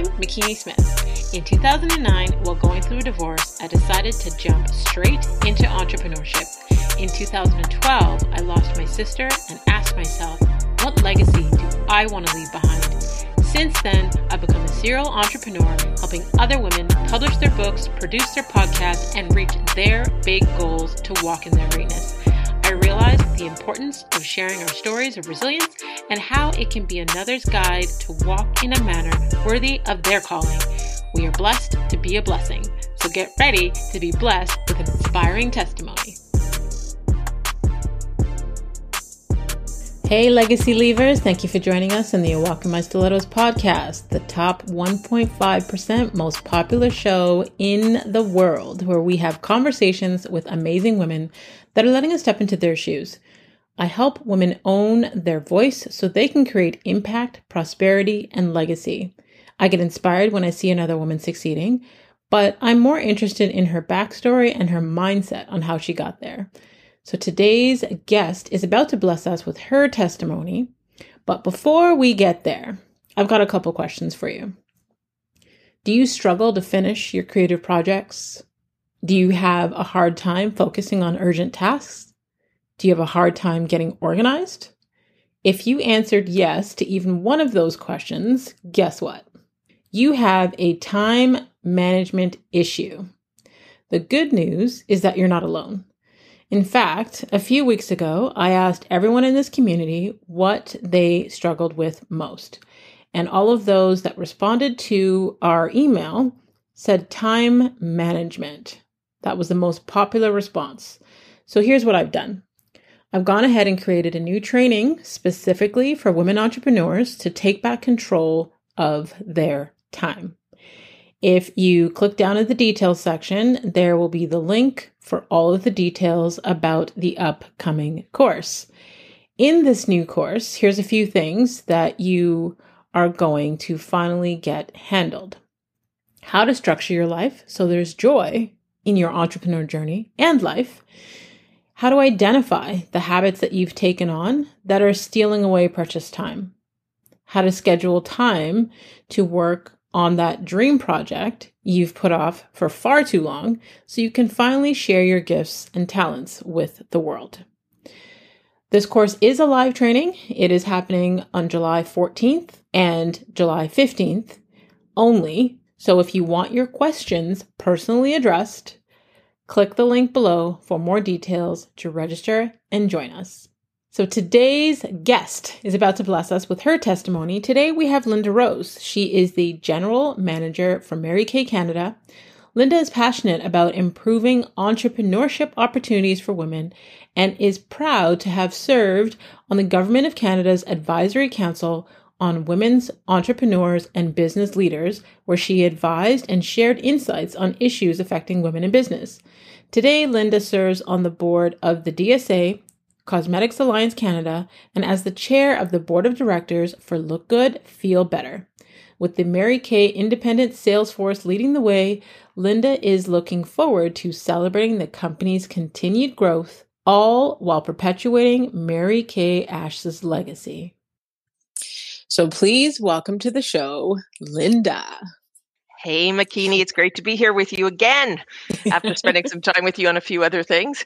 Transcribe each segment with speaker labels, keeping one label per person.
Speaker 1: I'm Makini Smith. In 2009, while going through a divorce, I decided to jump straight into entrepreneurship. In 2012, I lost my sister and asked myself, what legacy do I want to leave behind? Since then, I've become a serial entrepreneur, helping other women publish their books, produce their podcasts, and reach their big goals to walk in their greatness. I realized the importance of sharing our stories of resilience and how it can be another's guide to walk in a manner worthy of their calling. We are blessed to be a blessing, so get ready to be blessed with an inspiring testimony. Hey, Legacy Leavers, thank you for joining us in the Walk in My Stilettos podcast, the top 1.5% most popular show in the world, where we have conversations with amazing women that are letting us step into their shoes. I help women own their voice so they can create impact, prosperity, and legacy. I get inspired when I see another woman succeeding, but I'm more interested in her backstory and her mindset on how she got there. So today's guest is about to bless us with her testimony. But before we get there, I've got a couple questions for you. Do you struggle to finish your creative projects? Do you have a hard time focusing on urgent tasks? Do you have a hard time getting organized? If you answered yes to even one of those questions, guess what? You have a time management issue. The good news is that you're not alone. In fact, a few weeks ago, I asked everyone in this community what they struggled with most. And all of those that responded to our email said time management. That was the most popular response. So here's what I've done I've gone ahead and created a new training specifically for women entrepreneurs to take back control of their time. If you click down at the details section, there will be the link for all of the details about the upcoming course. In this new course, here's a few things that you are going to finally get handled. How to structure your life so there's joy in your entrepreneur journey and life, how to identify the habits that you've taken on that are stealing away precious time, how to schedule time to work on that dream project you've put off for far too long so you can finally share your gifts and talents with the world. This course is a live training. It is happening on July 14th and July 15th only so if you want your questions personally addressed, click the link below for more details to register and join us. So today's guest is about to bless us with her testimony. Today we have Lynda Rose. She is the general manager for Mary Kay Canada. Lynda is passionate about improving entrepreneurship opportunities for women and is proud to have served on the Government of Canada's Advisory Council on women's entrepreneurs and business leaders, where she advised and shared insights on issues affecting women in business. Today, Lynda serves on the board of the DSA, Cosmetics Alliance Canada, and as the chair of the board of directors for Look Good, Feel Better. With the Mary Kay Independent Sales Force leading the way, Lynda is looking forward to celebrating the company's continued growth, all while perpetuating Mary Kay Ash's legacy. So please welcome to the show, Lynda.
Speaker 2: Hey, Makini, it's great to be here with you again after spending some time with you on a few other things.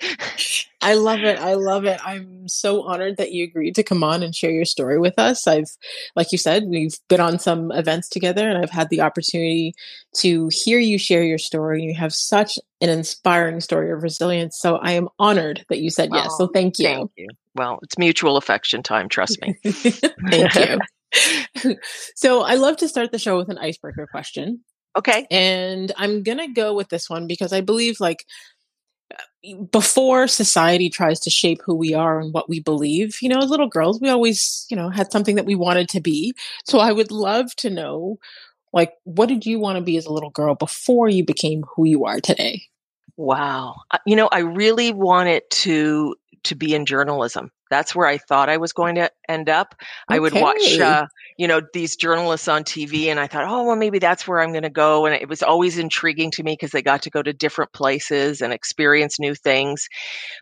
Speaker 1: I love it. I love it. I'm so honored that you agreed to come on and share your story with us. I've, like you said, we've been on some events together and I've had the opportunity to hear you share your story. You have such an inspiring story of resilience. So I am honored that you said yes. Oh, so thank you.
Speaker 2: Thank you. Well, it's mutual affection time, trust me.
Speaker 1: thank you. so I love to start the show with an icebreaker question.
Speaker 2: Okay.
Speaker 1: And I'm going to go with this one because I believe like before society tries to shape who we are and what we believe, you know, as little girls, we always, you know, had something that we wanted to be. So I would love to know like what did you want to be as a little girl before you became who you are today?
Speaker 2: Wow. Uh, you know, I really wanted to to be in journalism. That's where I thought I was going to end up. Okay. I would watch, uh, you know, these journalists on TV, and I thought, oh, well, maybe that's where I'm going to go. And it was always intriguing to me because they got to go to different places and experience new things.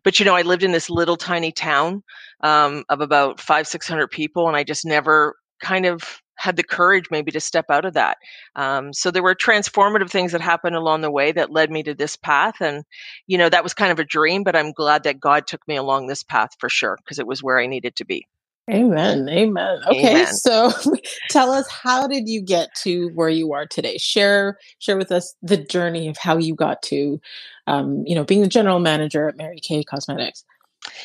Speaker 2: But you know, I lived in this little tiny town um, of about five, six hundred people, and I just never kind of had the courage maybe to step out of that. Um, so there were transformative things that happened along the way that led me to this path. And, you know, that was kind of a dream, but I'm glad that God took me along this path for sure, because it was where I needed to be.
Speaker 1: Amen. Amen. Okay. Amen. So tell us how did you get to where you are today? Share share with us the journey of how you got to um, you know, being the general manager at Mary Kay Cosmetics.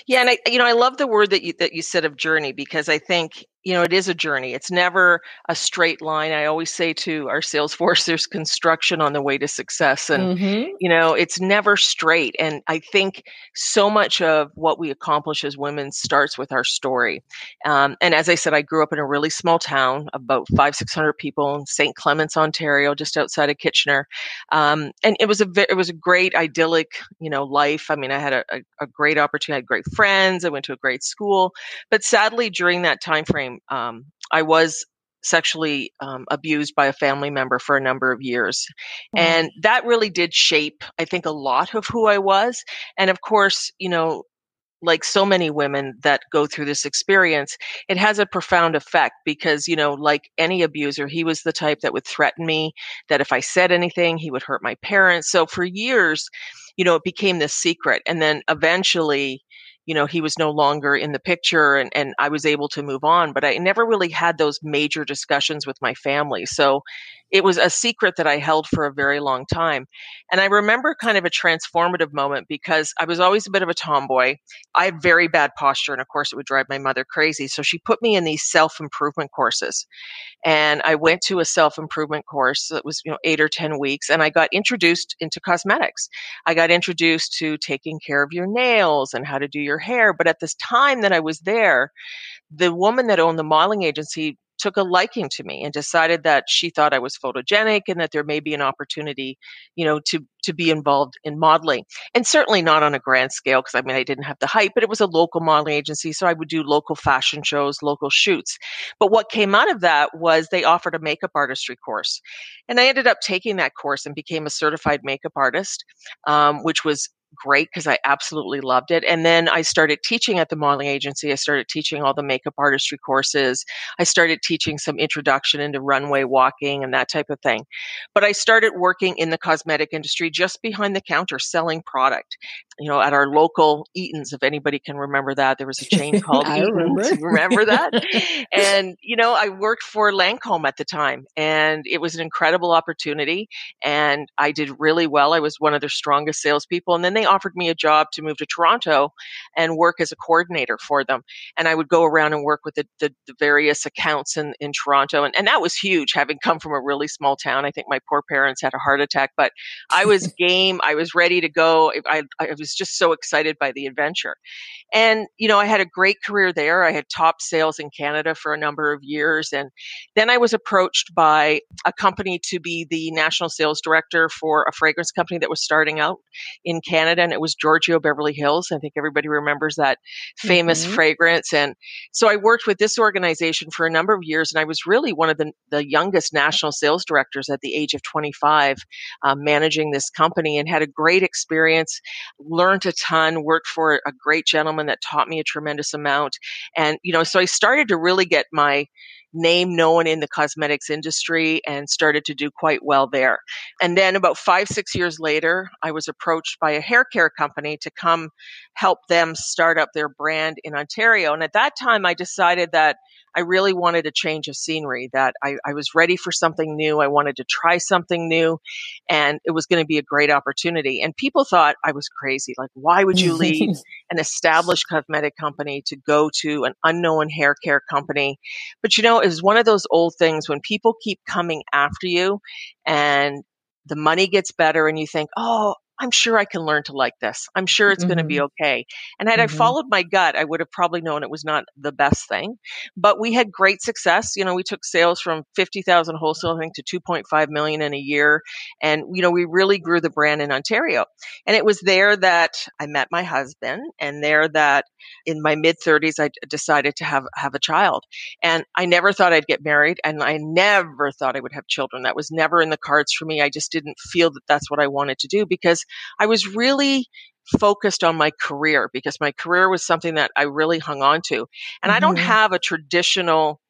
Speaker 2: Yeah, and I you know, I love the word that you that you said of journey because I think you know, it is a journey. It's never a straight line. I always say to our sales force, there's construction on the way to success. And, mm-hmm. you know, it's never straight. And I think so much of what we accomplish as women starts with our story. Um, and as I said, I grew up in a really small town, about five, 600 people in St. Clements, Ontario, just outside of Kitchener. Um, and it was a, it was a great idyllic, you know, life. I mean, I had a, a, a great opportunity. I had great friends. I went to a great school. But sadly, during that time frame, um, I was sexually um, abused by a family member for a number of years. Mm-hmm. And that really did shape, I think, a lot of who I was. And of course, you know, like so many women that go through this experience, it has a profound effect because, you know, like any abuser, he was the type that would threaten me, that if I said anything, he would hurt my parents. So for years, you know, it became this secret. And then eventually, you know, he was no longer in the picture and, and I was able to move on. But I never really had those major discussions with my family. So it was a secret that I held for a very long time. And I remember kind of a transformative moment because I was always a bit of a tomboy. I had very bad posture, and of course, it would drive my mother crazy. So she put me in these self improvement courses. And I went to a self improvement course that was, you know, eight or 10 weeks, and I got introduced into cosmetics. I got introduced to taking care of your nails and how to do your hair. But at this time that I was there, the woman that owned the modeling agency took a liking to me and decided that she thought I was photogenic and that there may be an opportunity, you know, to to be involved in modeling. And certainly not on a grand scale because I mean I didn't have the height, but it was a local modeling agency, so I would do local fashion shows, local shoots. But what came out of that was they offered a makeup artistry course, and I ended up taking that course and became a certified makeup artist, um, which was great because I absolutely loved it. And then I started teaching at the modeling agency. I started teaching all the makeup artistry courses. I started teaching some introduction into runway walking and that type of thing. But I started working in the cosmetic industry just behind the counter selling product. You know, at our local Eaton's, if anybody can remember that, there was a chain called I Eaton's. Remember. remember that? and, you know, I worked for Lancome at the time and it was an incredible opportunity and I did really well. I was one of their strongest salespeople. And then they offered me a job to move to Toronto and work as a coordinator for them. And I would go around and work with the, the, the various accounts in, in Toronto. And, and that was huge, having come from a really small town. I think my poor parents had a heart attack, but I was game. I was ready to go. I, I was just so excited by the adventure. And, you know, I had a great career there. I had top sales in Canada for a number of years. And then I was approached by a company to be the national sales director for a fragrance company that was starting out in Canada. And it was Giorgio Beverly Hills. I think everybody remembers that famous mm-hmm. fragrance. And so I worked with this organization for a number of years. And I was really one of the, the youngest national sales directors at the age of 25, um, managing this company and had a great experience, learned a ton, worked for a great gentleman that taught me a tremendous amount. And, you know, so I started to really get my name known in the cosmetics industry and started to do quite well there. And then about five, six years later, I was approached by a hair care company to come help them start up their brand in Ontario. And at that time, I decided that I really wanted a change of scenery, that I, I was ready for something new. I wanted to try something new and it was going to be a great opportunity. And people thought I was crazy. Like, why would you leave an established cosmetic company to go to an unknown hair care company? But you know, it was one of those old things when people keep coming after you and the money gets better and you think, oh, I'm sure I can learn to like this. I'm sure it's mm-hmm. going to be okay. And had mm-hmm. I followed my gut, I would have probably known it was not the best thing. But we had great success. You know, we took sales from 50,000 wholesaling to 2.5 million in a year. And, you know, we really grew the brand in Ontario. And it was there that I met my husband and there that in my mid 30s, I decided to have, have a child. And I never thought I'd get married and I never thought I would have children. That was never in the cards for me. I just didn't feel that that's what I wanted to do because I was really focused on my career because my career was something that I really hung on to. And mm-hmm. I don't mm-hmm. have a traditional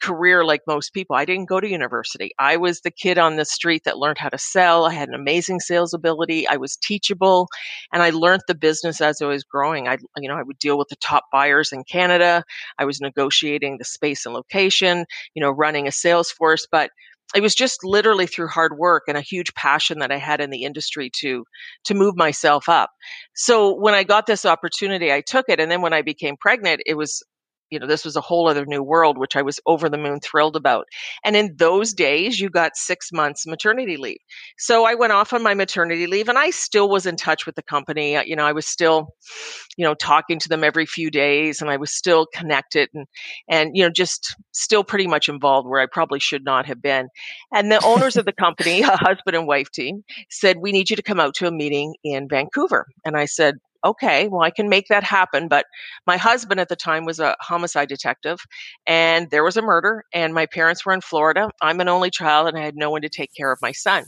Speaker 2: career like most people. I didn't go to university. I was the kid on the street that learned how to sell. I had an amazing sales ability. I was teachable and I learned the business as I was growing. I, you know, I would deal with the top buyers in Canada. I was negotiating the space and location, you know, running a sales force, but it was just literally through hard work and a huge passion that I had in the industry to to move myself up. So when I got this opportunity, I took it and then when I became pregnant, it was you know, this was a whole other new world, which I was over the moon thrilled about. And in those days, you got six months maternity leave. So I went off on my maternity leave and I still was in touch with the company. Uh, you know, I was still, you know, talking to them every few days and I was still connected and, and, you know, just still pretty much involved where I probably should not have been. And the owners of the company, a husband and wife team, said, we need you to come out to a meeting in Vancouver. And I said, okay, well, I can make that happen. But my husband at the time was a homicide detective and there was a murder and my parents were in Florida. I'm an only child and I had no one to take care of my son.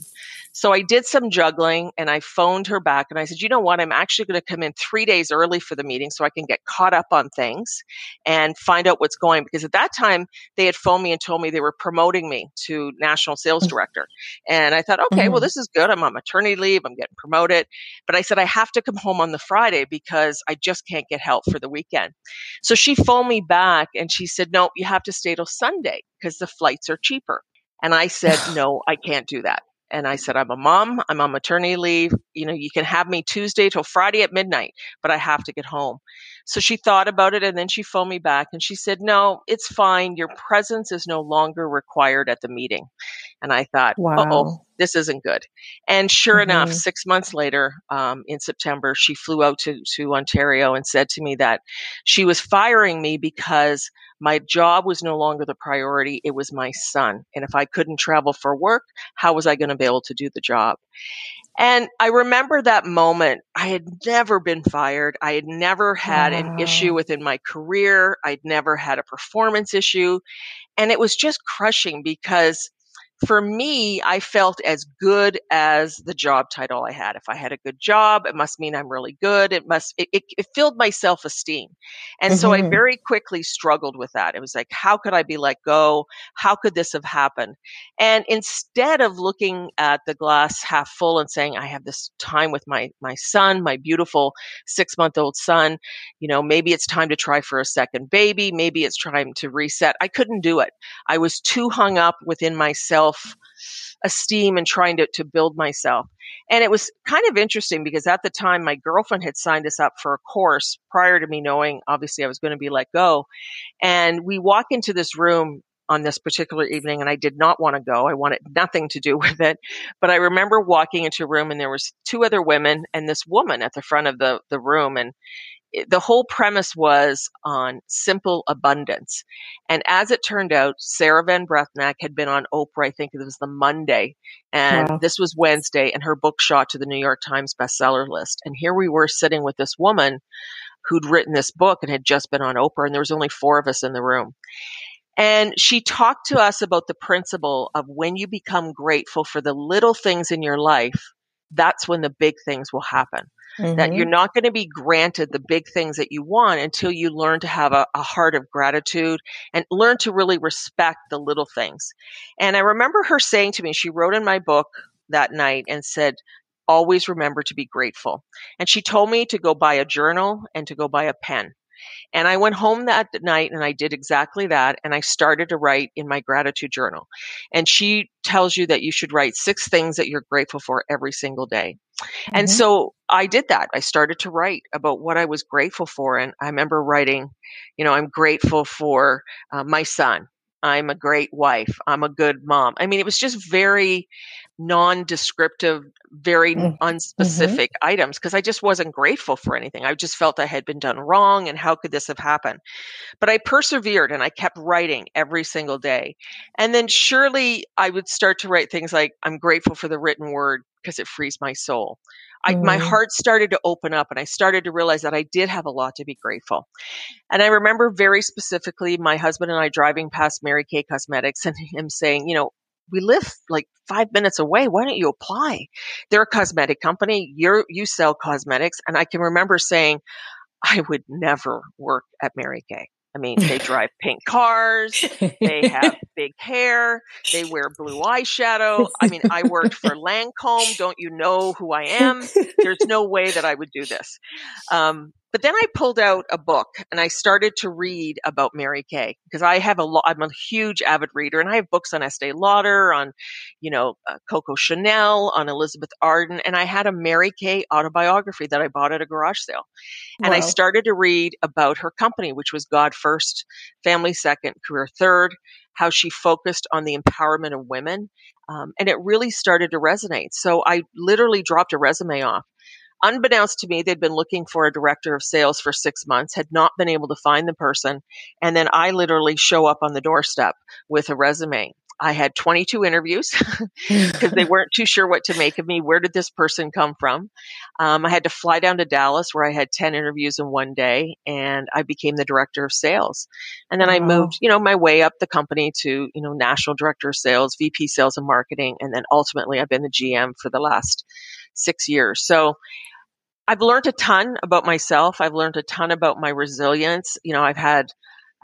Speaker 2: So I did some juggling and I phoned her back and I said, you know what? I'm actually going to come in three days early for the meeting so I can get caught up on things and find out what's going. Because at that time they had phoned me and told me they were promoting me to national sales mm. director. And I thought, okay, mm-hmm. well, this is good. I'm on maternity leave. I'm getting promoted. But I said, I have to come home on the Friday because I just can't get help for the weekend. So she phoned me back and she said, no, you have to stay till Sunday because the flights are cheaper. And I said, no, I can't do that. And I said, I'm a mom. I'm on maternity leave. You know, you can have me Tuesday till Friday at midnight, but I have to get home. So she thought about it and then she phoned me back and she said, No, it's fine. Your presence is no longer required at the meeting. And I thought, wow. oh, this isn't good. And sure mm-hmm. enough, six months later, um, in September, she flew out to, to Ontario and said to me that she was firing me because my job was no longer the priority. It was my son. And if I couldn't travel for work, how was I going to be able to do the job? And I remember that moment. I had never been fired. I had never had wow. an issue within my career. I'd never had a performance issue. And it was just crushing because for me, I felt as good as the job title I had. If I had a good job, it must mean I'm really good. It must, it, it, it filled my self esteem. And mm-hmm. so I mm-hmm. very quickly struggled with that. It was like, how could I be let go? How could this have happened? And instead of looking at the glass half full and saying, I have this time with my, my son, my beautiful six month old son, you know, maybe it's time to try for a second baby. Maybe it's time to reset. I couldn't do it. I was too hung up within myself self esteem and trying to, to build myself. And it was kind of interesting because at the time my girlfriend had signed us up for a course prior to me knowing obviously I was going to be let go. And we walk into this room on this particular evening and I did not want to go. I wanted nothing to do with it. But I remember walking into a room and there was two other women and this woman at the front of the, the room and the whole premise was on simple abundance. And as it turned out, Sarah Ban Breathnach had been on Oprah, I think it was the Monday, and wow. this was Wednesday, and her book shot to the New York Times bestseller list. And here we were sitting with this woman who'd written this book and had just been on Oprah, and there was only four of us in the room. And she talked to us about the principle of when you become grateful for the little things in your life, that's when the big things will happen. Mm-hmm. That you're not going to be granted the big things that you want until you learn to have a, a heart of gratitude and learn to really respect the little things. And I remember her saying to me, she wrote in my book that night and said, always remember to be grateful. And she told me to go buy a journal and to go buy a pen. And I went home that night and I did exactly that. And I started to write in my gratitude journal. And she tells you that you should write six things that you're grateful for every single day. Mm-hmm. And so I did that. I started to write about what I was grateful for. And I remember writing, you know, I'm grateful for uh, my son. I'm a great wife. I'm a good mom. I mean, it was just very non-descriptive, very mm, mm-hmm. unspecific items because I just wasn't grateful for anything. I just felt I had been done wrong and how could this have happened? But I persevered and I kept writing every single day. And then surely I would start to write things like, I'm grateful for the written word because it frees my soul. I, mm. My heart started to open up and I started to realize that I did have a lot to be grateful. And I remember very specifically my husband and I driving past Mary Kay Cosmetics and him saying, you know, we live like five minutes away. Why don't you apply? They're a cosmetic company. You're, you sell cosmetics. And I can remember saying, I would never work at Mary Kay. I mean, they drive pink cars, they have big hair, they wear blue eyeshadow. I mean, I worked for Lancome. Don't you know who I am? There's no way that I would do this. Um, but then I pulled out a book and I started to read about Mary Kay because I have a lot, I'm a huge avid reader and I have books on Estee Lauder, on, you know, uh, Coco Chanel, on Elizabeth Arden. And I had a Mary Kay autobiography that I bought at a garage sale. And wow. I started to read about her company, which was God first, family second, career third, how she focused on the empowerment of women. Um, and it really started to resonate. So I literally dropped a resume off Unbeknownst to me, they'd been looking for a director of sales for six months, had not been able to find the person. And then I literally show up on the doorstep with a resume. I had 22 interviews because they weren't too sure what to make of me. Where did this person come from? Um, I had to fly down to Dallas where I had 10 interviews in one day and I became the director of sales. And then wow. I moved, you know, my way up the company to, you know, national director of sales, VP sales and marketing. And then ultimately I've been the GM for the last six years. So I've learned a ton about myself. I've learned a ton about my resilience. You know, I've had,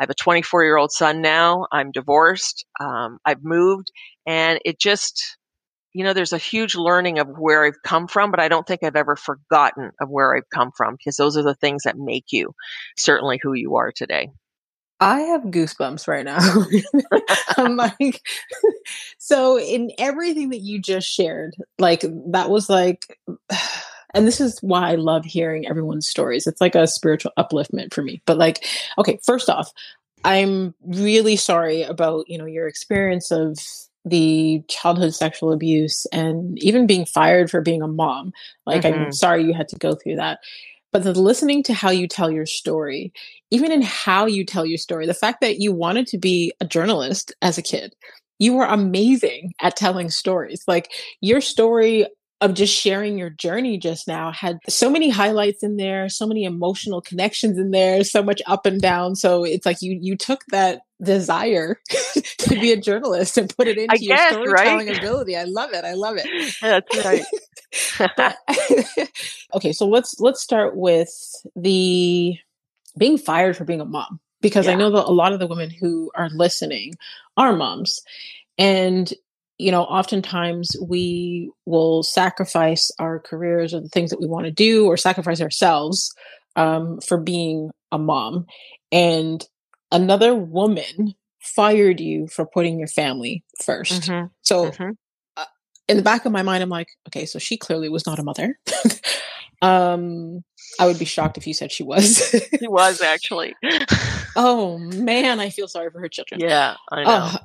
Speaker 2: I have a 24 year old son now. I'm divorced. Um, I've moved and it just, you know, there's a huge learning of where I've come from, but I don't think I've ever forgotten of where I've come from because those are the things that make you certainly who you are today.
Speaker 1: I have goosebumps right now. I'm like, so in everything that you just shared, like that was like, and this is why I love hearing everyone's stories. It's like a spiritual upliftment for me. But like, okay, first off, I'm really sorry about, you know, your experience of the childhood sexual abuse and even being fired for being a mom. Like, mm-hmm. I'm sorry you had to go through that. But the listening to how you tell your story, even in how you tell your story, the fact that you wanted to be a journalist as a kid, you were amazing at telling stories. Like your story of just sharing your journey just now had so many highlights in there, so many emotional connections in there, so much up and down. So it's like you you took that desire to be a journalist and put it into I your guess, storytelling right? ability. I love it. I love it.
Speaker 2: That's right.
Speaker 1: okay, so let's let's start with the being fired for being a mom because yeah. I know that a lot of the women who are listening are moms. And you know, oftentimes we will sacrifice our careers or the things that we want to do or sacrifice ourselves um, for being a mom. And another woman fired you for putting your family 1st mm-hmm. So, mm-hmm. Uh, in the back of my mind, I'm like, okay, so she clearly was not a mother. um, I would be shocked if you said she was.
Speaker 2: she was actually.
Speaker 1: oh man, I feel sorry for her children.
Speaker 2: Yeah, I know.
Speaker 1: Uh,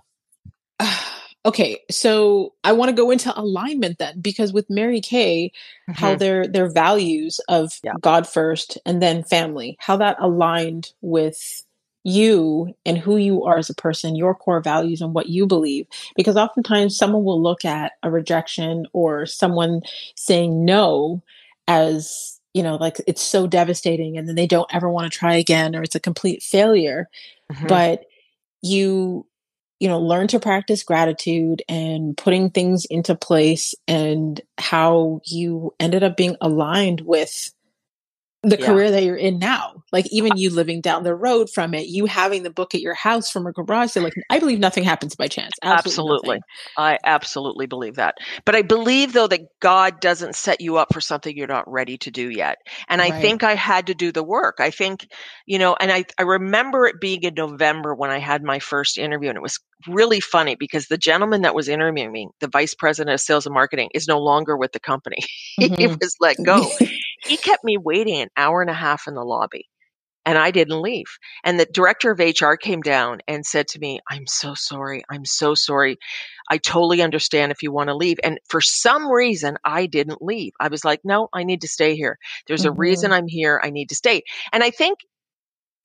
Speaker 1: okay, so I want to go into alignment then, because with Mary Kay, mm-hmm. how their their values of yeah. God first and then family, how that aligned with you and who you are as a person, your core values and what you believe. Because oftentimes someone will look at a rejection or someone saying no as, you know, like it's so devastating and then they don't ever want to try again or it's a complete failure. Mm-hmm. But you you know learn to practice gratitude and putting things into place and how you ended up being aligned with the yeah. career that you're in now. Like even you living down the road from it, you having the book at your house from a garage sale. Like I believe nothing happens by chance.
Speaker 2: Absolutely, absolutely. I absolutely believe that. But I believe though that God doesn't set you up for something you're not ready to do yet. And I right. think I had to do the work. I think, you know, and I I remember it being in November when I had my first interview, and it was really funny because the gentleman that was interviewing me, the vice president of sales and marketing, is no longer with the company. Mm-hmm. he was let go. he kept me waiting an hour and a half in the lobby and I didn't leave. And the director of HR came down and said to me, I'm so sorry. I'm so sorry. I totally understand if you want to leave. And for some reason, I didn't leave. I was like, no, I need to stay here. There's mm-hmm. a reason I'm here. I need to stay. And I think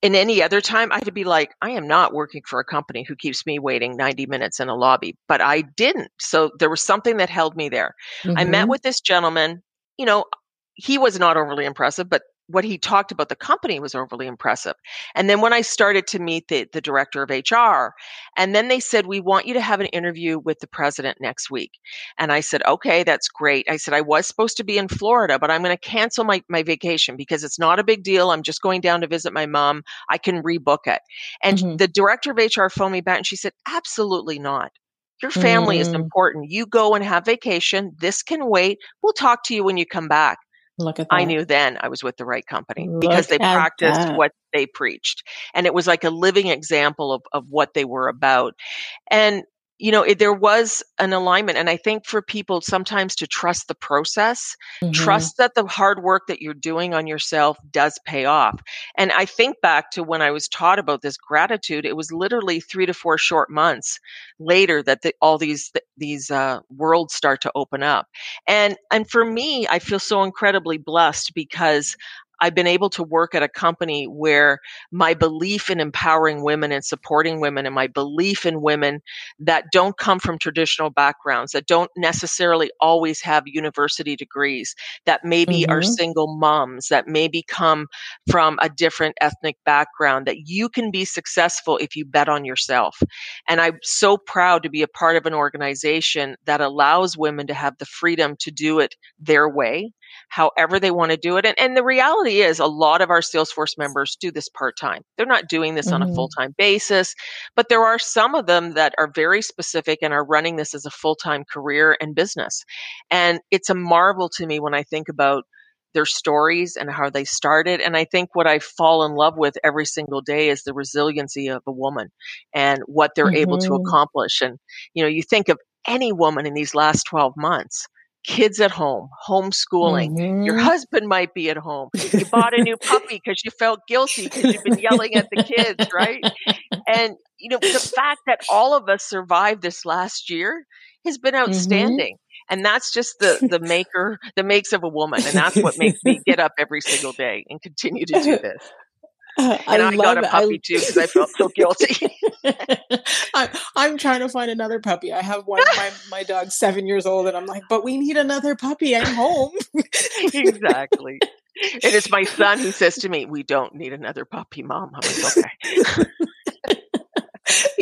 Speaker 2: in any other time, I'd be like, I am not working for a company who keeps me waiting 90 minutes in a lobby, but I didn't. So there was something that held me there. Mm-hmm. I met mm-hmm. with this gentleman. You know, he was not overly impressive, but what he talked about the company was overly impressive. And then when I started to meet the, the director of HR, and then they said, We want you to have an interview with the president next week. And I said, Okay, that's great. I said, I was supposed to be in Florida, but I'm going to cancel my, my vacation because it's not a big deal. I'm just going down to visit my mom. I can rebook it. And mm-hmm. the director of HR phoned me back and she said, Absolutely not. Your family mm. is important. You go and have vacation. This can wait. We'll talk to you when you come back.
Speaker 1: Look at that.
Speaker 2: I knew then I was with the right company Look because they practiced that. what they preached. And it was like a living example of, of what they were about. And you know, it, there was an alignment. And I think for people sometimes to trust the process, mm-hmm. trust that the hard work that you're doing on yourself does pay off. And I think back to when I was taught about this gratitude, it was literally three to four short months later that the, all these, these, uh, worlds start to open up. And, and for me, I feel so incredibly blessed because I've been able to work at a company where my belief in empowering women and supporting women and my belief in women that don't come from traditional backgrounds, that don't necessarily always have university degrees, that maybe mm-hmm. are single moms, that maybe come from a different ethnic background, that you can be successful if you bet on yourself. And I'm so proud to be a part of an organization that allows women to have the freedom to do it their way however they want to do it. And, and the reality is, a lot of our Salesforce members do this part time. They're not doing this mm-hmm. on a mm-hmm. full time basis, but there are some of them that are very specific and are running this as a full time career and business. And it's a marvel to me when I think about their stories and how they started. And I think what I fall in love with every single day is the resiliency of a woman and what they're mm-hmm. able to mm-hmm. accomplish. And, you know, you think of any woman in these last 12 months kids at home, homeschooling. Mm-hmm. Your husband might be at home. You bought a new puppy because you felt guilty because you've been yelling at the kids, right? And, you know, the fact that all of us survived this last year has been mm-hmm. outstanding. Mm-hmm. And that's just the, the maker, the makes of a woman. And that's what makes me get up every single day and continue to do this. Uh, and I, I got a puppy I, too because I felt so guilty.
Speaker 1: I, I'm trying to find another puppy. I have one. My my dog's seven years old, and I'm like, but we need another puppy. I'm home.
Speaker 2: exactly. And It is my son who says to me, "We don't need another puppy, mom." I'm like, okay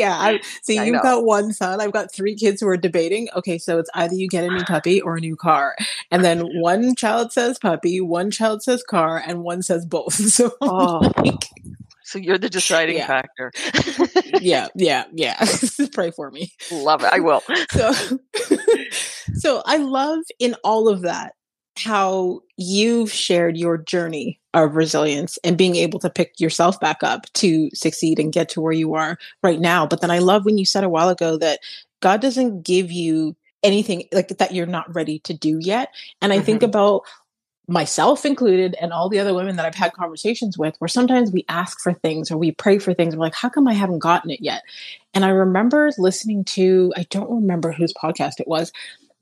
Speaker 1: yeah. I, see, I you've know. got one son. I've got three kids who are debating. Okay, so it's either you get a new puppy or a new car, and then one child says puppy, one child says car, and one says both. So, oh.
Speaker 2: Like, so you're the deciding yeah. factor.
Speaker 1: yeah, yeah, yeah. Pray for me.
Speaker 2: Love it. I will.
Speaker 1: So, so I love in all of that how you've shared your journey of resilience and being able to pick yourself back up to succeed and get to where you are right now. But then I love when you said a while ago that God doesn't give you anything like that you're not ready to do yet. And I mm-hmm. think about myself included and all the other women that I've had conversations with where sometimes we ask for things or we pray for things. We're like, how come I haven't gotten it yet? And I remember listening to, I don't remember whose podcast it was,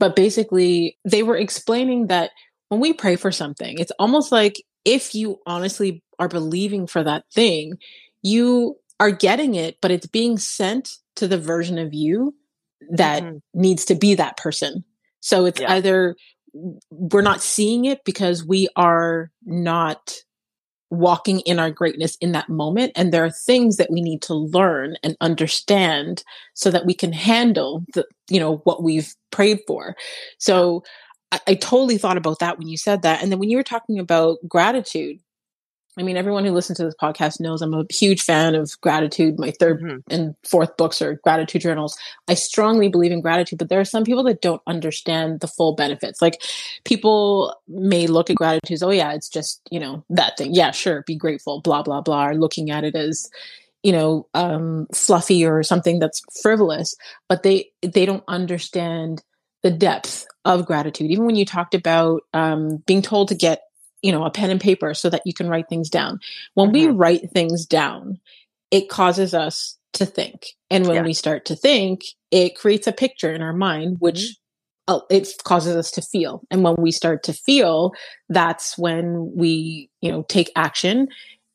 Speaker 1: but basically, they were explaining that when we pray for something, it's almost like if you honestly are believing for that thing, you are getting it, but it's being sent to the version of you that mm-hmm. needs to be that person. So it's yeah. either we're not seeing it because we are not walking in our greatness in that moment. And there are things that we need to learn and understand so that we can handle the, you know, what we've prayed for. So I, I totally thought about that when you said that. And then when you were talking about gratitude, I mean, everyone who listens to this podcast knows I'm a huge fan of gratitude. My 3rd mm-hmm. and fourth books are gratitude journals. I strongly believe in gratitude, but there are some people that don't understand the full benefits. Like people may look at gratitude as, oh yeah, it's just, you know, that thing. Yeah, sure, be grateful, blah, blah, blah, or looking at it as, you know, um, fluffy or something that's frivolous, but they, they don't understand the depth of gratitude. Even when you talked about um, being told to get you know, a pen and paper so that you can write things down. When mm-hmm. we write things down, it causes us to think. And when yeah. we start to think, it creates a picture in our mind, which uh, it causes us to feel. And when we start to feel, that's when we, you know, take action.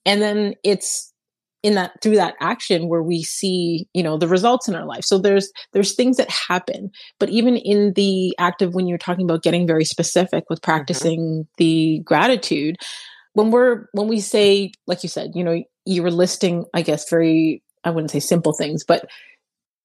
Speaker 1: And then it's in that through that action where we see you know the results in our life so there's there's things that happen but even in the act of when you're talking about getting very specific with mm-hmm. practicing mm-hmm. the gratitude when we're when we say like you said you know you were listing i guess very i wouldn't say simple things but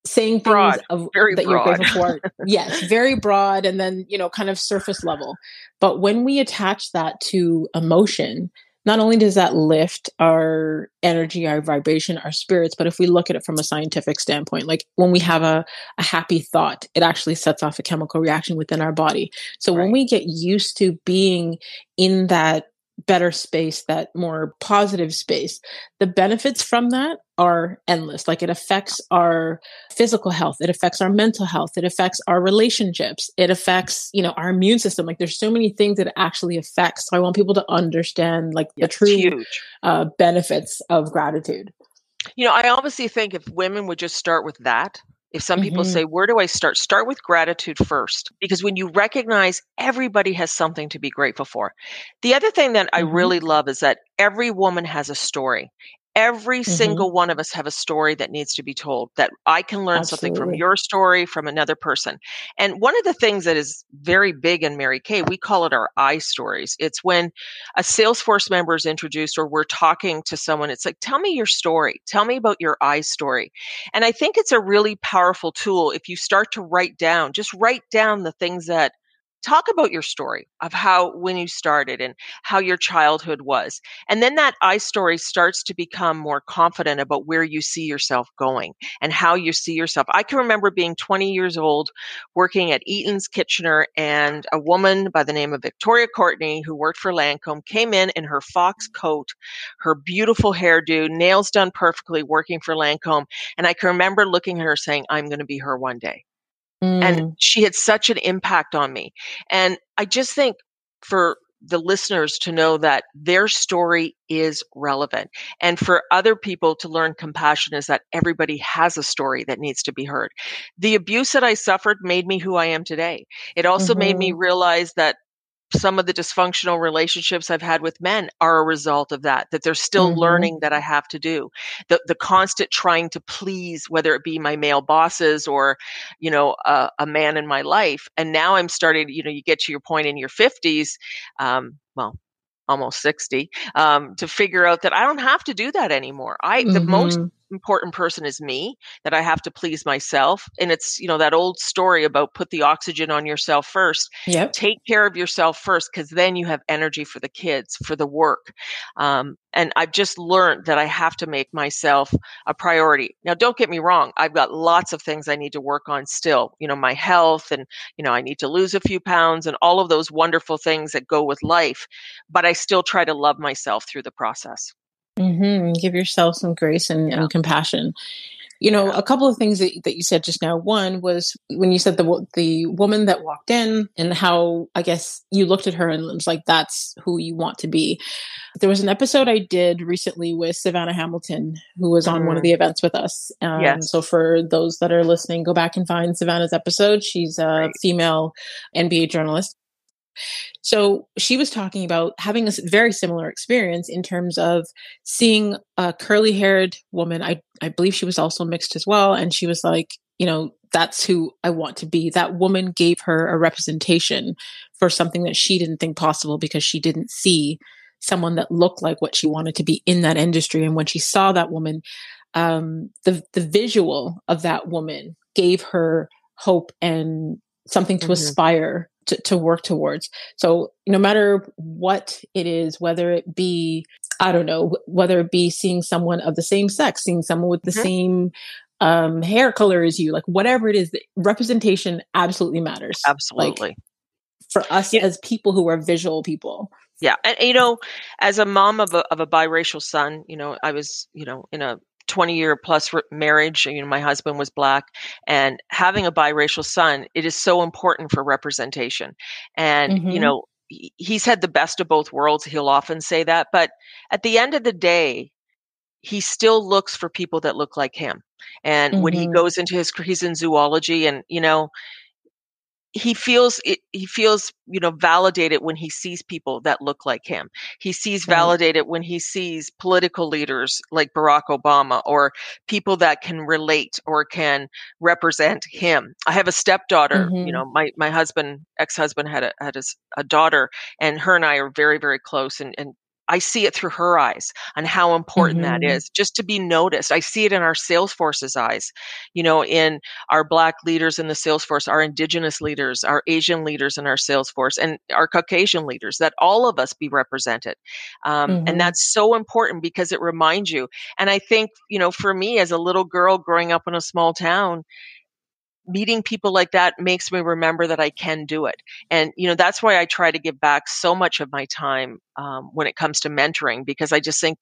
Speaker 1: saying things
Speaker 2: broad,
Speaker 1: of
Speaker 2: that
Speaker 1: broad. you're grateful for yes very broad and then you know kind of surface level but when we attach that to emotion not only does that lift our energy, our vibration, our spirits, but if we look at it from a scientific standpoint, like when we have a, a happy thought, it actually sets off a chemical reaction within our body. So right. when we get used to being in that better space, that more positive space. The benefits from that are endless. Like it affects our physical health, it affects our mental health, it affects our relationships, it affects, you know, our immune system. Like there's so many things that it actually affects. So I want people to understand like the true uh, benefits of gratitude.
Speaker 2: You know, I obviously think if women would just start with that, if some mm-hmm. people say, Where do I start? Start with gratitude first. Because when you recognize everybody has something to be grateful for. The other thing that mm-hmm. I really love is that every woman has a story every mm-hmm. single one of us have a story that needs to be told that i can learn Absolutely. something from your story from another person and one of the things that is very big in mary kay we call it our i stories it's when a salesforce member is introduced or we're talking to someone it's like tell me your story tell me about your i story and i think it's a really powerful tool if you start to write down just write down the things that talk about your story of how when you started and how your childhood was and then that i story starts to become more confident about where you see yourself going and how you see yourself. I can remember being 20 years old working at eaton's kitchener and a woman by the name of victoria courtney who worked for lancome came in in her fox coat her beautiful hairdo nails done perfectly working for lancome and i can remember looking at her saying i'm going to be her one day Mm. And she had such an impact on me. And I just think for the listeners to know that their story is relevant. And for other people to learn compassion is that everybody has a story that needs to be heard. The abuse that I suffered made me who I am today. It also mm-hmm. made me mm-hmm. realize that some of the dysfunctional relationships I've had with men are a result of that, that they're still mm-hmm. learning that I have to do. The, the constant trying to please, whether it be my male bosses or, you know, a, a man in my life. And now I'm starting, you know, you get to your point in your 50s. Um, well, almost 60 um, to figure out that i don't have to do that anymore i mm-hmm. the most mm-hmm important person is me that i have to please myself and it's you know that old story about put the oxygen on yourself first
Speaker 1: yep.
Speaker 2: take care of yourself first because then you have energy for the kids for the work um, and i've just learned that i have to make myself a priority now don't get me wrong i've got lots of things i need to work on still you know my health and you know i need to lose a few pounds and all of those wonderful things that go with life but i still try to love myself through the process
Speaker 1: Mm-hmm. Give yourself some grace and, yeah. and compassion. You know, yeah. a couple of things that, that you said just now. One was when you said the the woman that walked in and how I guess you looked at her and was like, "That's who you want to be." There was an episode I did recently with Savannah Hamilton, who was on mm. one of mm-hmm. the events with us. Um, yes. So for those that are listening, go back and find Savannah's episode. She's a right. female NBA journalist. So she was talking about having a very similar experience in terms of seeing a curly haired woman. I, I believe she was also mixed as well. And she was like, you know, that's who I want to be. That woman gave her a representation for something that she didn't think possible because she didn't see someone that looked like what she wanted to be in that industry. And when she saw that woman, um, the the visual of that woman gave her hope and something to mm-hmm. aspire to, to work towards. So no matter what it is, whether it be, I don't know, whether it be seeing someone of the same sex, seeing someone with the mm-hmm. same um, hair color as you, like whatever it is, representation absolutely matters.
Speaker 2: Absolutely.
Speaker 1: Like, for us yeah. as people who are visual people.
Speaker 2: Yeah. And, you know, as a mom of a, of a biracial son, you know, I was, you know, in a 20 year plus marriage you know my husband was black and having a biracial son it is so important for representation and mm-hmm. you know he's had the best of both worlds he'll often say that but at the end of the day he still looks for people that look like him and mm-hmm. when he mm-hmm. goes into his he's in zoology and you know he feels it, he feels you know validated when he sees people that look like him. He sees validated when he sees political leaders like barack obama or people that can relate or can represent him. I have a stepdaughter mm-hmm. you know my my husband ex-husband had a had a, a daughter and her and i are very very close and and I see it through her eyes and how important mm-hmm. that is just to be noticed. I see it in our Salesforce's eyes, you know, in our Black leaders in the Salesforce, our Indigenous leaders, our Asian leaders in our Salesforce, and our Caucasian leaders, that all of us be represented. Um, mm-hmm. And that's so important because it reminds you. And I think, you know, for me as a little girl growing up in a small town, meeting people like that makes me remember that I can do it. And, you know, that's why I try to give back so much of my time um, when it comes to mentoring, because I just think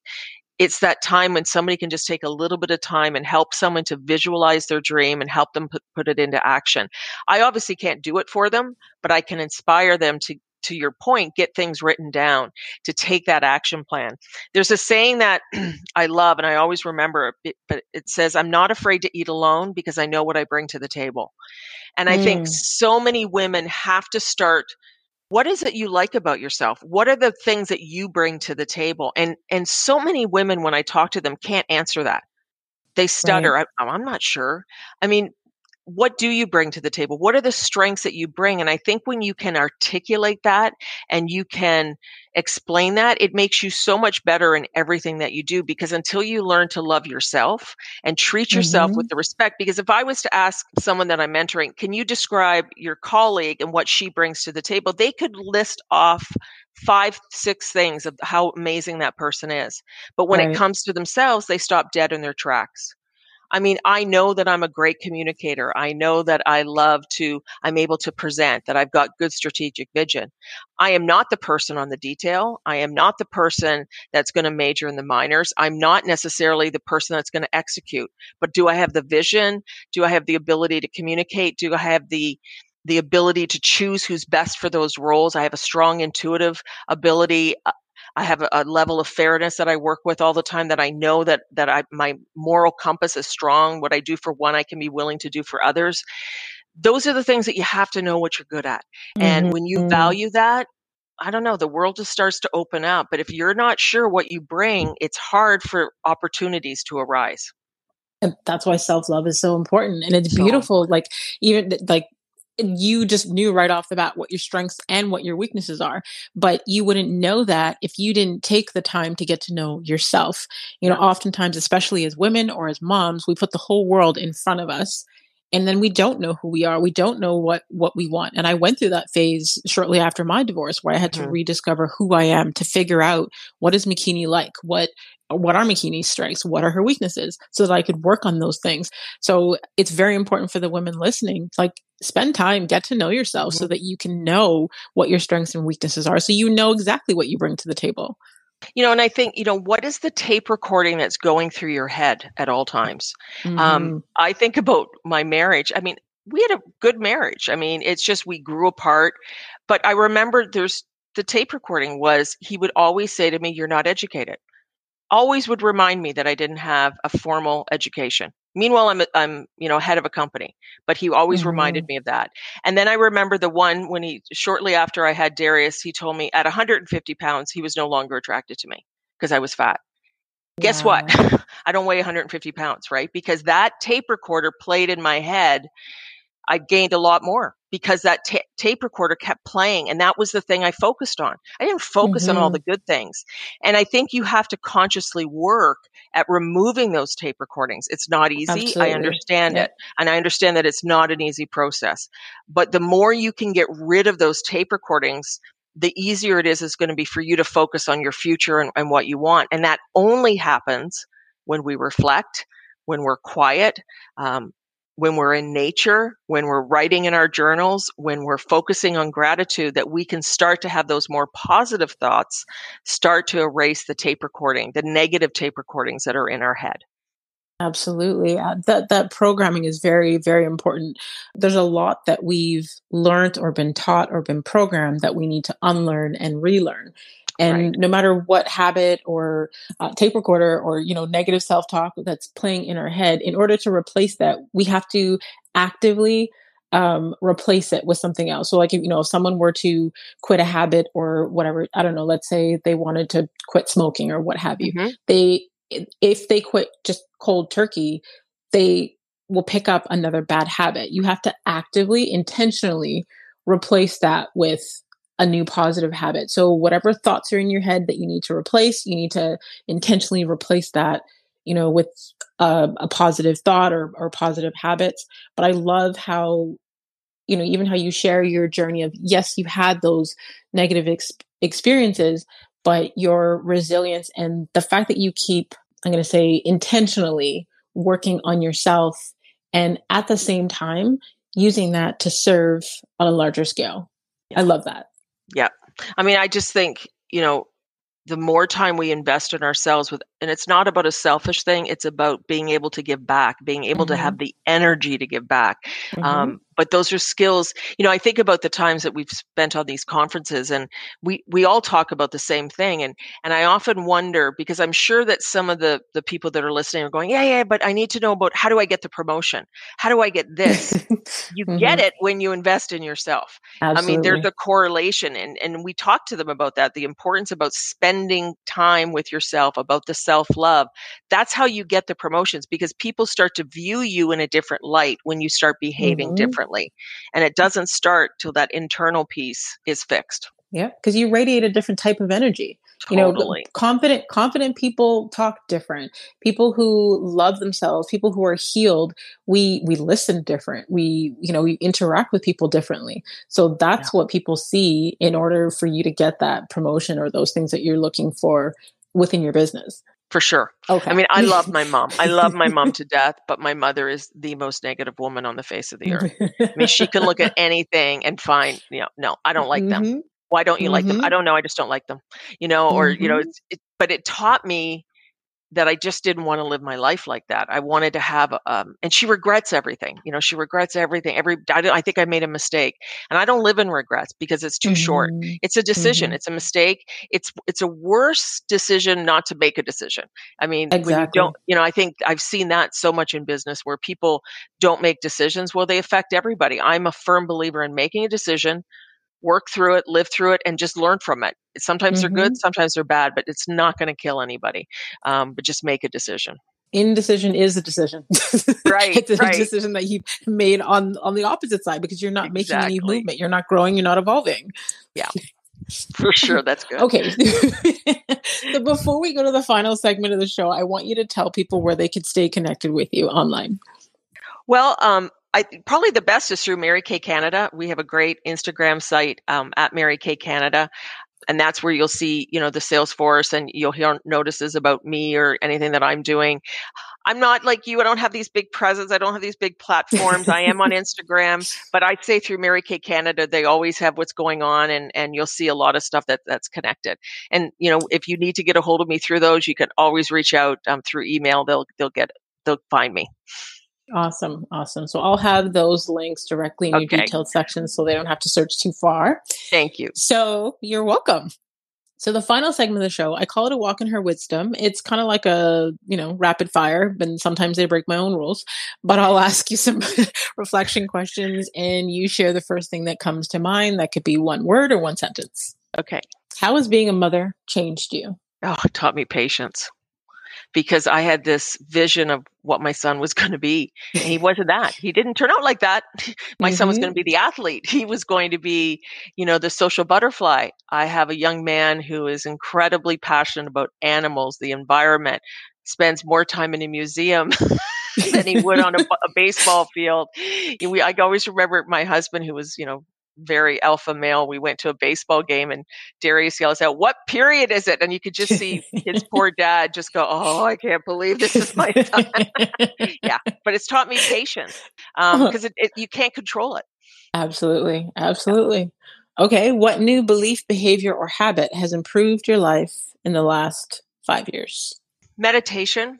Speaker 2: it's that time when somebody can just take a little bit of time and help someone to visualize their dream and help them put, put it into action. I obviously can't do it for them, but I can inspire them to to your point, get things written down to take that action plan. There's a saying that I love and I always remember it, but it says, I'm not afraid to eat alone because I know what I bring to the table. And I mm. think so many women have to start what is it you like about yourself what are the things that you bring to the table and and so many women when i talk to them can't answer that they stutter right. I, i'm not sure i mean what do you bring to the table? What are the strengths that you bring? And I think when you can articulate that and you can explain that, it makes you so much better in everything that you do. Because until you learn to love yourself and treat yourself mm-hmm. with the respect, because if I was to ask someone that I'm mentoring, can you describe your colleague and what she brings to the table? They could list off five, six things of how amazing that person is. But when right. it comes to themselves, they stop dead in their tracks. I mean, I know that I'm a great communicator. I know that I love to, I'm able to present, that I've got good strategic vision. I am not the person on the detail. I am not the person that's going to major in the minors. I'm not necessarily the person that's going to execute. But do I have the vision? Do I have the ability to communicate? Do I have the the ability to choose who's best for those roles. I have a strong intuitive ability. Uh, I have a, a, level of fairness that I work with all the time that I know that that I my moral compass is strong. What I do for one, I can be willing to do for others. Those are the things that you have to know what you're good at. Mm-hmm. And when you mm-hmm. value that, I don't know, the world just starts to open up. But if you're not sure what you bring, it's hard for opportunities to arise.
Speaker 1: And that's why self love is so important. And it's beautiful. Like, even like you just knew right off the bat what your strengths and what your weaknesses are but you wouldn't know that if you didn't take the time to get to know yourself. You know oftentimes especially as women or as moms we put the whole world in front of us and then we don't know who we are. We don't know what what we want. And i went through that phase shortly after my divorce where i had to mm-hmm. rediscover who i am to figure out what is Makini like? What what are Makini's strengths? What are her weaknesses? So that i could work on those things. So it's very important for the women listening like spend time get to know yourself mm-hmm. so that you can know what your strengths and weaknesses are so you know exactly what you bring to the table
Speaker 2: you know, and I think, you know, what is the tape recording that's going through your head at all times? Um, mm-hmm. Um, I think about my marriage. I mean, we had a good marriage. I mean, it's just we grew apart. But I remember there's the tape recording was he would always say to me, You're not educated. Always would remind me that I didn't have a formal education. Meanwhile, I'm I'm you know head of a company, but he always mm-hmm. reminded me of that. And then I remember the one when he shortly after I had Darius, he told me at 150 pounds he was no longer attracted to me because I was fat. Yeah. Guess what? I don't weigh 150 pounds, right? Because that tape recorder played in my head I gained a lot more because that tape recorder kept playing. And that was the thing I focused on. I didn't focus mm-hmm. on all mm-hmm. the good things. And I think you have to consciously work at removing those tape recordings. It's not easy. Absolutely. I understand yeah. it. And I understand that it's not an easy process. But the more you can get rid of those tape recordings, the easier it is is going to be for you to focus on your future and, and what you want. And that only happens when we reflect, when we're quiet, um, when we're in nature, when we're writing in our journals, when we're focusing on gratitude, that we can start to have those more positive thoughts start to erase the tape recording, the negative tape recordings that are in our head.
Speaker 1: Absolutely. Uh, that that programming is very very important. There's a lot that we've learned or been taught or been programmed that we need to unlearn and relearn. And right. no matter what habit or uh, tape recorder or you know negative self talk that's playing in our head, in order to replace that, we have to actively um, replace it with something else. So, like, if, you know, if someone were to quit a habit or whatever, I don't know, let's say they wanted to quit smoking or what have you, mm-hmm. they, if they quit just cold turkey, they will pick up another bad habit. You have to actively, intentionally replace that with a new positive habit. So whatever thoughts are in your head that you need to replace, you need to intentionally replace that, you know, with a, a positive thought or, or positive habits. But I love how, you know, even how you share your journey of, yes, you had those negative ex- experiences, but your resilience and the fact that you keep, I'm going to say intentionally working on yourself and at the same time using that to serve on a larger scale. I love that.
Speaker 2: Yeah. I mean, I just think, you know, the more time we invest in ourselves with and it's not about a selfish thing it's about being able to give back being able mm-hmm. to have the energy to give back mm-hmm. um, but those are skills you know i think about the times that we've spent on these conferences and we we all talk about the same thing and and i often wonder because i'm sure that some of the the people that are listening are going yeah yeah but i need to know about how do i get the promotion how do i get this you mm-hmm. get it when you invest in yourself Absolutely. i mean there's a correlation and and we talk to them about that the importance about spending time with yourself about the self love that's how you get the promotions because people start to view you in a different light when you start behaving mm-hmm. differently. And it doesn't start till that internal piece is fixed.
Speaker 1: Yeah, because you radiate a different type of energy. Totally. You know, confident confident people talk different. People who love themselves, people who are healed, we we listen different. We, you know, we interact with people differently. So that's yeah. what people see in order for you to get that promotion or those things that you're looking for within your business
Speaker 2: for sure. Okay. I mean, I love my mom. I love my mom to death, but my mother is the most negative woman on the face of the earth. I mean, she can look at anything and find, you know, no, I don't like mm-hmm. them. Why don't you mm-hmm. like them? I mm-hmm. don't know. I just don't like them. You know, or mm-hmm. you know, mm-hmm. it's, it, but it taught me that I just didn't want to live my life like that. I wanted to have, um, and she regrets everything. You know, she regrets everything. Every, I, I, think I made a mistake, and I don't live in regrets because it's too mm-hmm. short. It's a decision. Mm-hmm. It's a mistake. It's it's a worse decision not to make a decision. I mean, exactly. you don't, you know, I think I've seen that so much in business where people don't make decisions. Well, they affect everybody. I'm a firm believer in making a decision work through it, live through it, and just learn from it. Sometimes mm-hmm. they're good, mm-hmm. sometimes they're bad, but it's not going to kill anybody. Um, but just make a decision.
Speaker 1: Indecision is a decision.
Speaker 2: Right.
Speaker 1: it's a
Speaker 2: right.
Speaker 1: decision that you made on on the opposite side because you're not exactly. making any movement. You're not growing. You're not evolving.
Speaker 2: Yeah. For sure, that's good.
Speaker 1: okay. so before we go to the final segment of the show, I want you to tell people where they could stay connected with you online.
Speaker 2: Well, um, I probably the best is through Mary Kay Canada. We have a great Instagram site um, at Mary Kay Canada, and that's where you'll see you know the sales force and you'll hear notices about me or anything that I'm doing. I'm not like you. I don't have these big presence. I don't have these big platforms. I am on Instagram, but I'd say through Mary Kay Canada, they always have what's going on, and and you'll see a lot of stuff that that's connected. And you know, if you need to get a hold of me through those, you can always reach out um, through email. They'll they'll get they'll find me.
Speaker 1: Awesome. Awesome. So I'll have those links directly in okay. your detailed section so they don't have to search too far.
Speaker 2: Thank you.
Speaker 1: So you're welcome. So the final segment of the show, I call it a walk in her wisdom. It's kind of like a, you know, rapid fire, and sometimes they break my own rules, but I'll ask you some reflection questions and you share the first thing that comes to mind. That could be one word or one sentence.
Speaker 2: Okay.
Speaker 1: How has being a mother changed you?
Speaker 2: Oh, it taught me patience because I had this vision of what my son was going to be. And he wasn't that. He didn't turn out like that. my mm-hmm. son was going to be the athlete. He was going to be, you know, the social butterfly. I have a young man who is incredibly passionate about animals, the environment, spends more time in a museum than he would on a, a baseball field. We, I always remember my husband, who was, you know, very alpha male. We went to a baseball game and Darius yells out, What period is it? And you could just see his poor dad just go, Oh, I can't believe this is my son. yeah. But it's taught me patience because um, you can't control it.
Speaker 1: Absolutely. Absolutely. Okay. What new belief, behavior, or habit has improved your life in the last five years?
Speaker 2: Meditation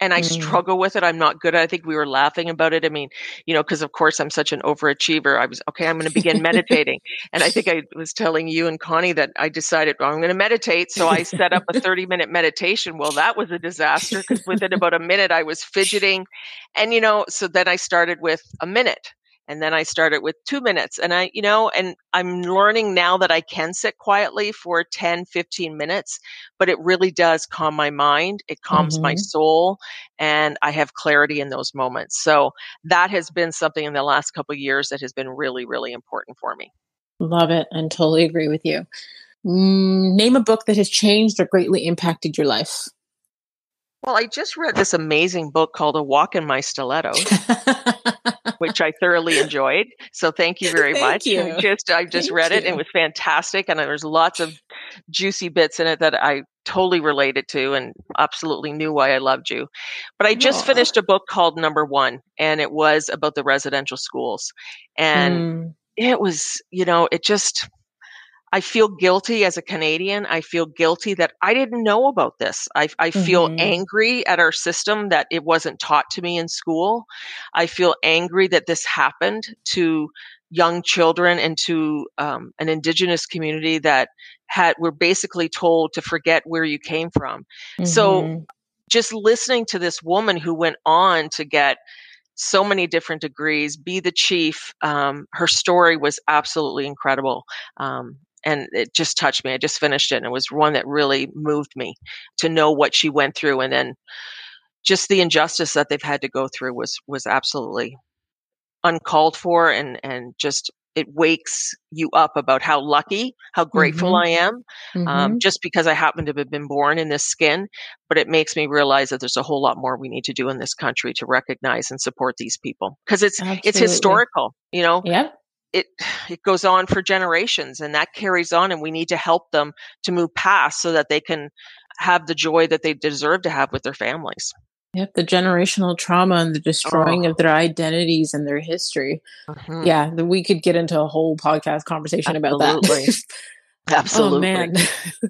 Speaker 2: and I mm. struggle with it. I'm not good. I think we were laughing about it. I mean, you know, because of course I'm such an overachiever. I was okay. I'm going to begin meditating, and I think I was telling you and Connie that I decided well, I'm going to meditate. So I set up a 30 minute meditation. Well, that was a disaster because within about a minute I was fidgeting, and you know, so then I started with a minute and then I started with two minutes. And I, you know, and I'm learning now that I can sit quietly for 10, 15 minutes, but it really does calm my mind. It calms mm-hmm. my soul and I have clarity in those moments. So that has been something in the last couple years that has been really, really important for me.
Speaker 1: Love it and totally agree with you. Mm, name a book that has changed or greatly impacted your life.
Speaker 2: Well, I just read this amazing book called A Walk in My Stilettos. which I thoroughly enjoyed. So thank you very
Speaker 1: thank
Speaker 2: much.
Speaker 1: You.
Speaker 2: Just I just thank read it and it was fantastic and there's lots of juicy bits in it that I totally related to and absolutely knew why I loved you. But I just Aww. finished a book called Number 1 and it was about the residential schools. And mm. it was, you know, it just I feel guilty as a Canadian. I feel guilty that I didn't know about this. I, I feel mm-hmm. angry at our system that it wasn't taught to me in school. I feel angry that this happened to young children and to um, an indigenous community that had were basically told to forget where you came from. Mm-hmm. So just listening to this woman who went on to get so many different degrees, be the chief. Um, her story was absolutely incredible. Um, and it just touched me. I just finished it and it was one that really moved me to know what she went through and then just the injustice that they've had to go through was was absolutely uncalled for and and just it wakes you up about how lucky, how grateful mm-hmm. I am, um, mm-hmm. um, just because I happen to have been born in this skin. But it makes me realize that there's a whole lot more we need to do in this country to recognize and support these people because it's Absolutely. it's historical. You know,
Speaker 1: yep
Speaker 2: it it goes on for generations and that carries on and we need to help them to move past so that they can have the joy that they deserve to have with their families
Speaker 1: Yep, the generational trauma and the destroying oh. of their identities and their history. Mm-hmm. Yeah, we could get into a whole podcast conversation
Speaker 2: Absolutely.
Speaker 1: about that.
Speaker 2: Absolutely.
Speaker 1: oh man.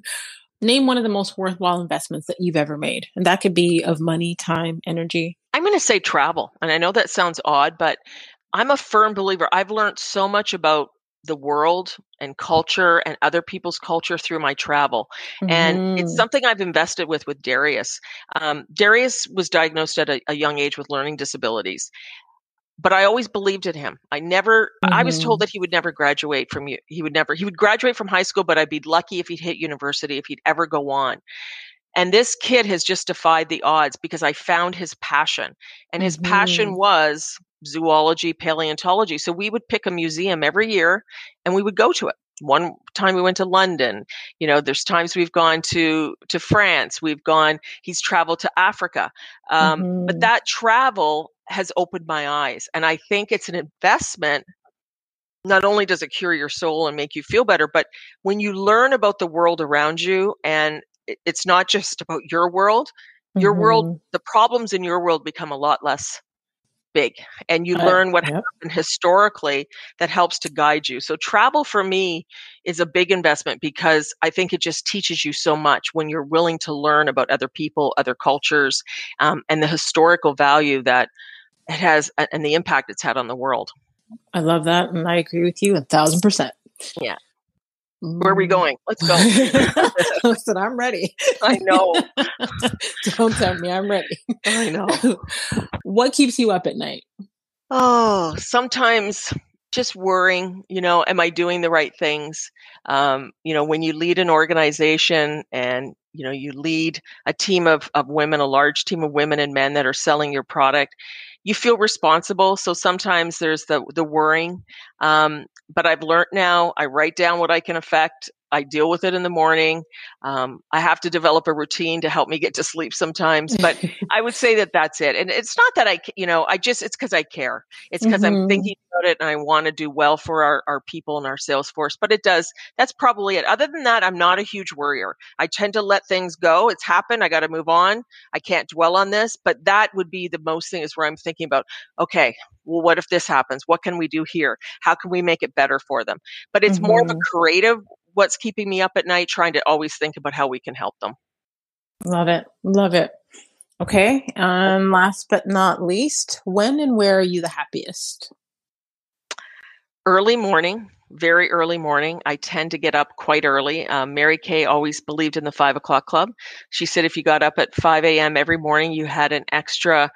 Speaker 1: Name one of the most worthwhile investments that you've ever made. And that could be of money, time, energy.
Speaker 2: I'm going to say travel. And I know that sounds odd, but I'm a firm believer. I've learned so much about the world and culture and other people's culture through my travel. Mm-hmm. And it's mm-hmm. something I've invested with with Darius. Um, Darius was diagnosed at a, a, young age with learning disabilities. But I always believed in him. I never, mm-hmm. I was told mm-hmm. that he would never graduate from, you. he would never, he would graduate from high school, but I'd be lucky if he'd hit university, if he'd ever go on. And this kid has just defied the odds because I found his passion. And his mm-hmm. passion was zoology, paleontology. So we would pick a museum every year and we would go to it. One time we went to London. You know, there's times we've gone to to France. We've gone. He's traveled to Africa. Um, mm-hmm. But that travel has opened my eyes, and I think it's an investment. Not only does it cure your soul and make you feel better, but when you learn about the world around you, and it's not just about your world, your mm-hmm. world, the problems in your world become a lot less big and you uh, learn what yep. happened historically that helps to guide you. So travel for me is a big investment because I think it just teaches you so much when you're willing to learn about other people, other cultures, um, and the historical value that it has and the impact it's had on the world.
Speaker 1: I love that. And I agree with you a thousand percent.
Speaker 2: Yeah. Where are we mm. going? Let's go.
Speaker 1: Listen, I'm ready.
Speaker 2: I know.
Speaker 1: Don't tell me I'm ready.
Speaker 2: I know.
Speaker 1: What keeps you up at night?
Speaker 2: Oh, sometimes just worrying, you know, am I doing the right things? Um, you know, when you lead an organization and, you know, you lead a team of, of women, a large team of women and men that are selling your product, you feel responsible. So sometimes there's the, the worrying. Um, but I've learned now I write down what I can affect. I deal with it in the morning. Um, I have to develop a routine to help me get to sleep sometimes, but I would say that that's it. And it's not that I, you know, I just, it's because I care. It's because mm-hmm. I'm thinking about it and I want to do well for our, our people and our sales force. But it does, that's probably it. Other than that, I'm not a huge worrier. I tend to let things go. It's happened. I got to move on. I can't dwell on this, but that would be the most thing is where I'm thinking about, okay, well, what if this happens? What can we do here? How can we make it better for them? But it's mm-hmm. more of a mm-hmm. creative what's keeping me up at night, trying to always think about how we can help them.
Speaker 1: Love it. Love it. Okay. Um, last but not least, when and where are you the happiest?
Speaker 2: Early morning, very early morning. I tend to get up quite early. Um, Mary Kay always believed in the five o'clock club. She said if you got up at 5 a.m. every morning, you had an extra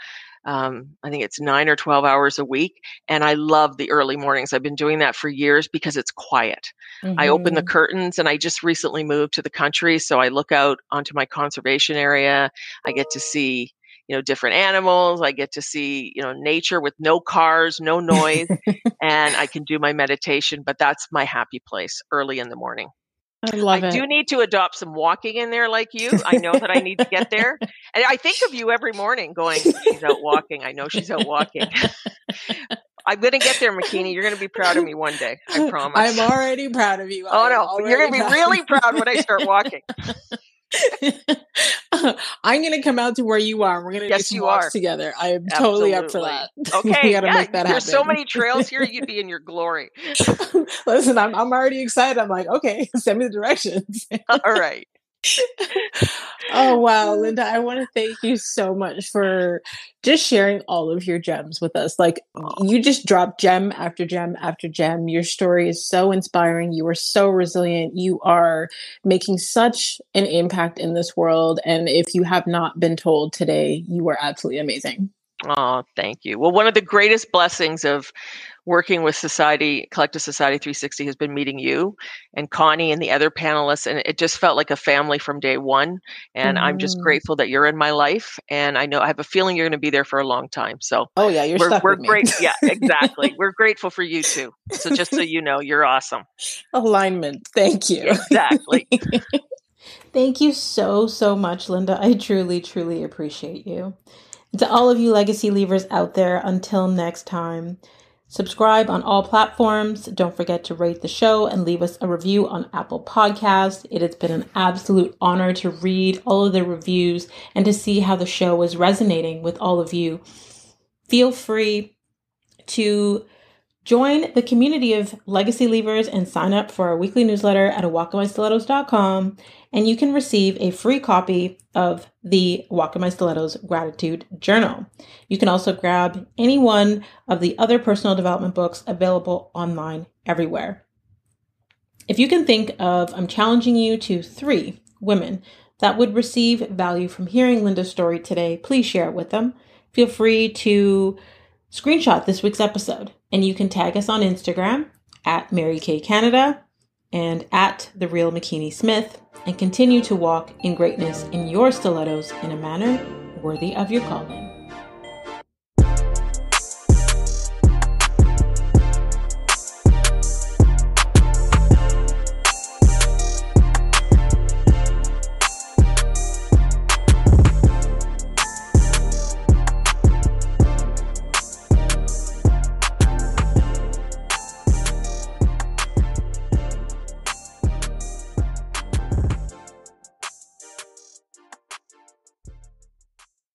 Speaker 2: um, I think it's nine or 12 hours a week. And I love the early mornings. I've been doing that for years because it's quiet. Mm-hmm. I open the mm-hmm. curtains and I just recently moved to the country. So I look out onto my conservation area. I get to see, you know, different animals. I get to see, you know, nature with no cars, no noise, and I can do my meditation. But that's my happy place early in the morning.
Speaker 1: I love
Speaker 2: I
Speaker 1: it.
Speaker 2: do need to adopt some walking in there like you. I know that I need to get there. And I think of you every morning going, she's out walking. I know she's out walking. I'm going to get there, Makini. You're going to be proud of me one day. I promise.
Speaker 1: I'm already proud of you.
Speaker 2: Oh, no. You're going to be really proud when I start walking.
Speaker 1: I'm going to come out to where you are. We're going to
Speaker 2: yes,
Speaker 1: do some
Speaker 2: you
Speaker 1: walks
Speaker 2: are.
Speaker 1: together. I am
Speaker 2: Absolutely.
Speaker 1: totally up for that.
Speaker 2: Okay,
Speaker 1: we got to
Speaker 2: yeah,
Speaker 1: make that happen.
Speaker 2: There's so many trails here. You'd be in your glory.
Speaker 1: Listen, I'm I'm already excited. I'm like, okay, send me the directions.
Speaker 2: All right.
Speaker 1: Oh wow, Lynda, I want to thank you so much for just sharing all of your gems with us. Like you just dropped gem after gem after gem. Your story is so inspiring. You are so resilient. You are making such an impact in this world and if you have not been told today, you are absolutely amazing.
Speaker 2: Oh, thank you. Well, one of the greatest blessings of working with Society, Collective Society 360 has been meeting you and Connie and the other panelists. And it just felt like a family from day one. And mm. I'm just
Speaker 1: Mm-hmm.
Speaker 2: grateful that you're in my life. And I know I have a feeling you're going to be there for a long time. So,
Speaker 1: oh, yeah, you're
Speaker 2: we're,
Speaker 1: stuck
Speaker 2: we're
Speaker 1: with me.
Speaker 2: great. Yeah, exactly. we're grateful for you too. So, just so you know, you're awesome.
Speaker 1: Alignment. Thank you.
Speaker 2: Exactly.
Speaker 1: Thank you so, so much, Lynda. I truly, truly appreciate you. To all of you legacy leavers out there, until next time, subscribe on all platforms. Don't forget to rate the show and leave us a review on Apple Podcasts. It has been an absolute honor to read all of the reviews and to see how the show is resonating with all of you. Feel free to join the community of legacy leavers and sign up for our weekly newsletter at walkinmystilettos.com and you can receive a free copy of the Walk in My Stilettos Gratitude Journal. You can also grab any one of the other personal development books available online everywhere. If you can think of, I'm challenging you to three women that would receive value from hearing Lynda's story today, please share it with them. Feel free to screenshot this week's episode and you can tag us on Instagram at Mary Kay Canada and at the real Makini Smith and continue to walk in greatness in your stilettos in a manner worthy of your calling.